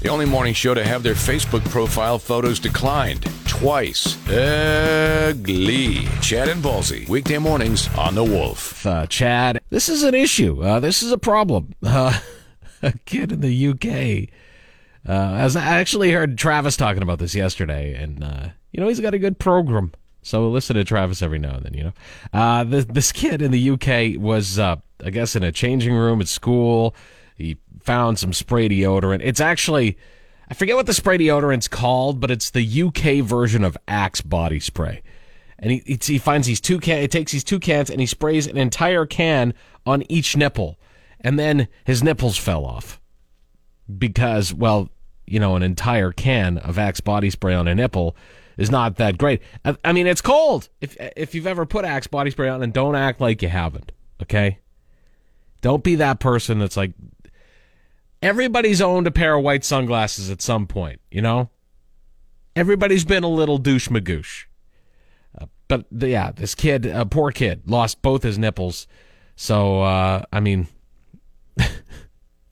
The only morning show to have their Facebook profile photos declined twice. Ugly. Chad and Ballsy. Weekday mornings on The Wolf. Uh, Chad, this is an issue. Uh, this is a problem. Uh, a kid in the UK. Uh, as I actually heard Travis talking about this yesterday, and uh, you know he's got a good program. So listen to Travis every now and then. You know, uh, this, this kid in the UK was, uh, I guess, in a changing room at school. Found some spray deodorant. It's actually, I forget what the spray deodorant's called, but it's the UK version of Axe body spray. And he he finds these two can. He takes these two cans and he sprays an entire can on each nipple, and then his nipples fell off because, well, you know, an entire can of Axe body spray on a nipple is not that great. I, I mean, it's cold. If if you've ever put Axe body spray on, and don't act like you haven't. Okay. Don't be that person that's like, everybody's owned a pair of white sunglasses at some point, you know? Everybody's been a little douche magoosh. Uh, but yeah, this kid, a uh, poor kid, lost both his nipples. So, uh, I mean,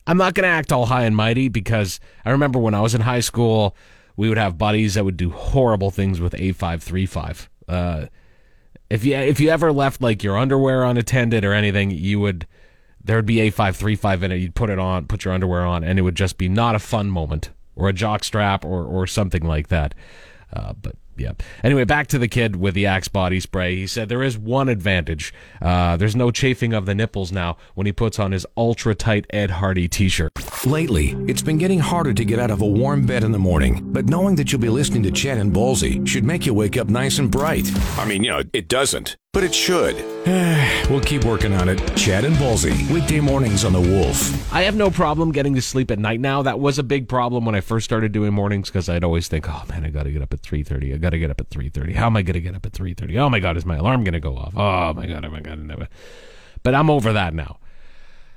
I'm not going to act all high and mighty because I remember when I was in high school, we would have buddies that would do horrible things with A535. Uh, if you if you ever left like your underwear unattended or anything, you would there would be A535 in it. You'd put it on, put your underwear on, and it would just be not a fun moment or a jock strap or or something like that. Uh, but yeah. Anyway, back to the kid with the Axe body spray. He said there is one advantage. Uh, there's no chafing of the nipples now when he puts on his ultra tight Ed Hardy t-shirt. Lately, it's been getting harder to get out of a warm bed in the morning, but knowing that you'll be listening to Chad and Ballsy should make you wake up nice and bright. I mean, you know, it doesn't, but it should. we'll keep working on it. Chad and Ballsy, weekday mornings on the Wolf. I have no problem getting to sleep at night now. That was a big problem when I first started doing mornings because I'd always think, oh man, I got to get up at 3:30. I got to get up at 3:30. How am I going to get up at 3:30? Oh my god, is my alarm going to go off? Oh my god, oh my god. Never." But I'm over that now.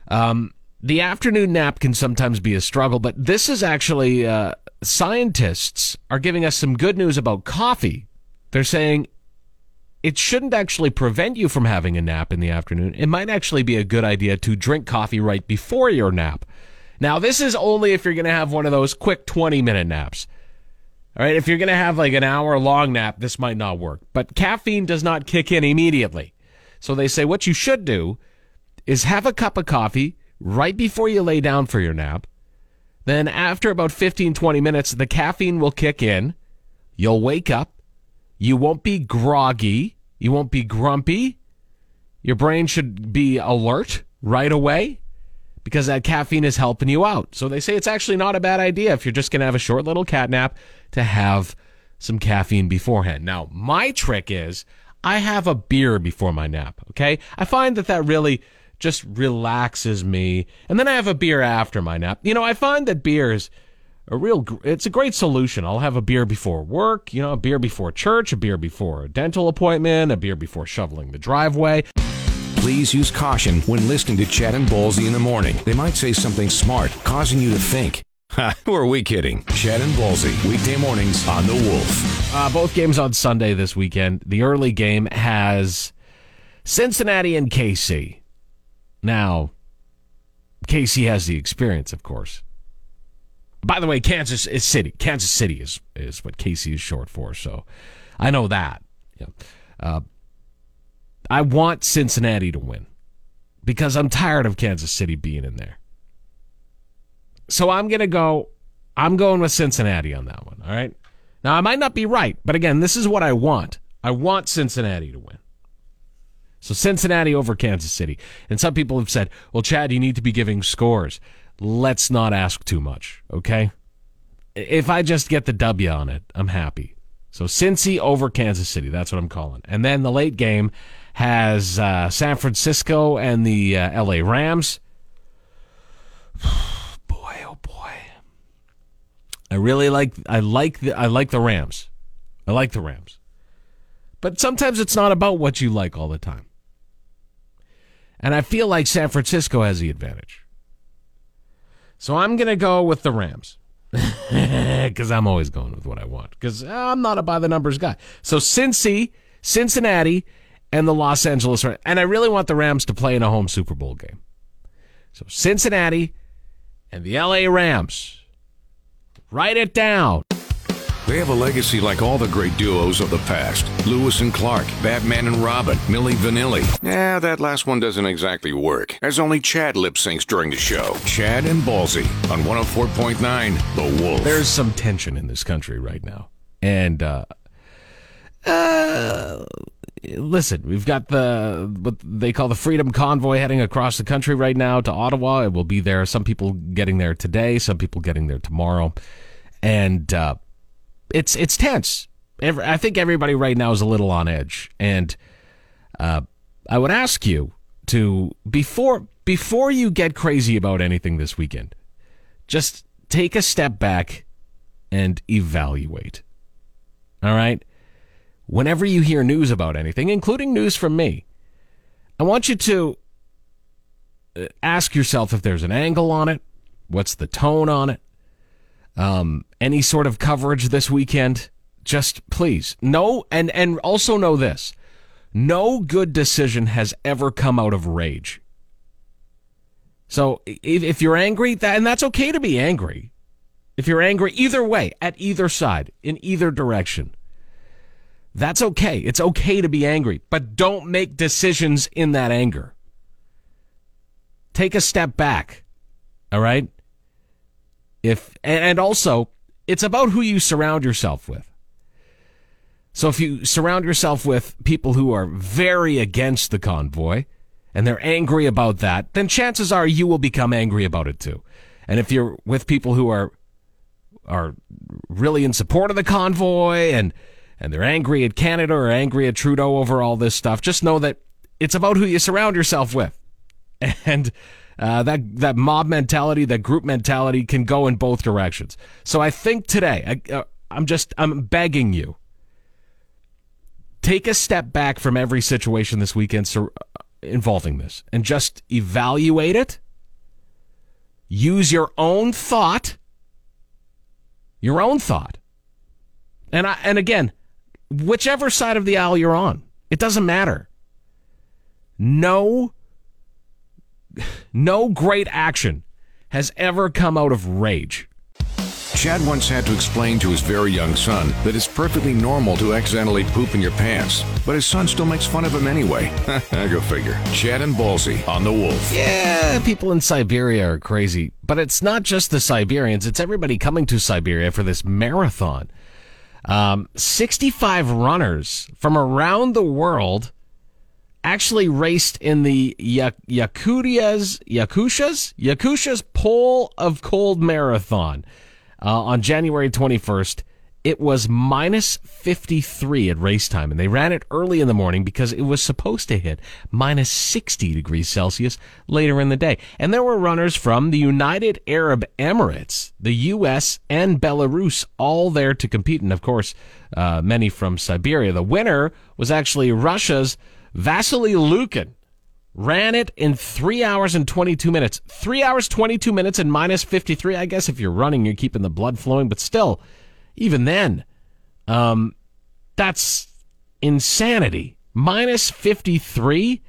Um, the afternoon nap can sometimes be a struggle, but this is actually uh, scientists are giving us some good news about coffee. They're saying it shouldn't actually prevent you from having a nap in the afternoon. It might actually be a good idea to drink coffee right before your nap. Now, this is only if you're going to have one of those quick 20 minute naps. All right, if you're going to have like an hour long nap, this might not work. But caffeine does not kick in immediately. So they say what you should do is have a cup of coffee right before you lay down for your nap. Then, after about 15, 20 minutes, the caffeine will kick in. You'll wake up. You won't be groggy. You won't be grumpy. Your brain should be alert right away because that caffeine is helping you out. So they say it's actually not a bad idea if you're just going to have a short little cat nap to have some caffeine beforehand. Now, my trick is I have a beer before my nap, okay? I find that that really just relaxes me. And then I have a beer after my nap. You know, I find that beer is a real, it's a great solution. I'll have a beer before work, you know, a beer before church, a beer before a dental appointment, a beer before shoveling the driveway. Please use caution when listening to Chad and Ballsy in the morning. They might say something smart, causing you to think. Who are we kidding? Chad and Ballsy, weekday mornings on The Wolf. Uh, both games on Sunday this weekend. The early game has Cincinnati and KC. Now, Casey has the experience, of course. By the way, Kansas is City. Kansas City is, is what Casey is short for, so I know that. Yeah. Uh, I want Cincinnati to win because I'm tired of Kansas City being in there. So I'm going to go, I'm going with Cincinnati on that one, all right? Now, I might not be right, but again, this is what I want. I want Cincinnati to win. So Cincinnati over Kansas City. And some people have said, well, Chad, you need to be giving scores. Let's not ask too much, okay? If I just get the W on it, I'm happy. So Cincy over Kansas City. That's what I'm calling. And then the late game has uh, San Francisco and the uh, LA Rams. boy, oh boy. I really like I like the I like the Rams. I like the Rams. But sometimes it's not about what you like all the time. And I feel like San Francisco has the advantage. So I'm going to go with the Rams. Because I'm always going with what I want. Because I'm not a by the numbers guy. So Cincy, Cincinnati, and the Los Angeles Rams. And I really want the Rams to play in a home Super Bowl game. So Cincinnati and the LA Rams Write it down. They have a legacy like all the great duos of the past Lewis and Clark, Batman and Robin, Milli Vanilli. Yeah, that last one doesn't exactly work, as only Chad lip syncs during the show. Chad and Ballsy on 104.9 The Wolf. There's some tension in this country right now. And, uh, uh, listen, we've got the what they call the Freedom Convoy heading across the country right now to Ottawa. It will be there. Some people getting there today, some people getting there tomorrow, and uh, it's it's tense. Every, I think everybody right now is a little on edge, and uh, I would ask you to before before you get crazy about anything this weekend, just take a step back and evaluate. All right whenever you hear news about anything, including news from me, I want you to uh, ask yourself if there's an angle on it, what's the tone on it, um, any sort of coverage this weekend. Just please no. and and also know this: no good decision has ever come out of rage. So if, if you're angry, that, and that's okay to be angry. If you're angry either way, at either side, in either direction, that's okay. It's okay to be angry, but don't make decisions in that anger. Take a step back. All right? If and also, it's about who you surround yourself with. So if you surround yourself with people who are very against the convoy and they're angry about that, then chances are you will become angry about it too. And if you're with people who are are really in support of the convoy and and they're angry at Canada or angry at Trudeau over all this stuff, just know that it's about who you surround yourself with. And uh, that that mob mentality, that group mentality, can go in both directions. So I think today, I, uh, I'm just I'm begging you, take a step back from every situation this weekend so, uh, involving this, and just evaluate it. Use your own thought, your own thought, and I and again, whichever side of the aisle you're on. It doesn't matter. No, no great action has ever come out of rage. Chad once had to explain to his very young son that it's perfectly normal to accidentally poop in your pants, but his son still makes fun of him anyway. I go figure. Chad and Ballsy on the Wolf. Yeah, people in Siberia are crazy, but it's not just the Siberians, it's everybody coming to Siberia for this marathon. Um, 65 runners from around the world actually raced in the Yakutia's, Yakushas, Yakushas Pole of Cold Marathon uh, on January 21st it was minus 53 at race time, and they ran it early in the morning because it was supposed to hit minus 60 degrees Celsius later in the day. And there were runners from the United Arab Emirates, the U.S., and Belarus all there to compete, and of course, uh, many from Siberia. The winner was actually Russia's Vasily Lukin. Ran it in three hours and 22 minutes. Three hours, 22 minutes, and minus 53. I guess if you're running, you're keeping the blood flowing, but still, even then, um, that's insanity. Minus 53?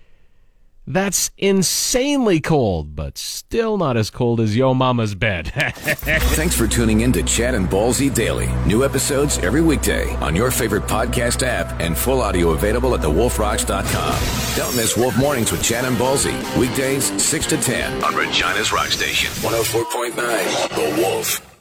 That's insanely cold, but still not as cold as Yo Mama's bed. Thanks for tuning in to Chad and Ballsy Daily. New episodes every weekday on your favorite podcast app and full audio available at thewolfrocks.com. Don't miss Wolf Mornings with Chad and Ballsy. Weekdays 6 to 10 on Regina's Rock Station. 104.9 The Wolf.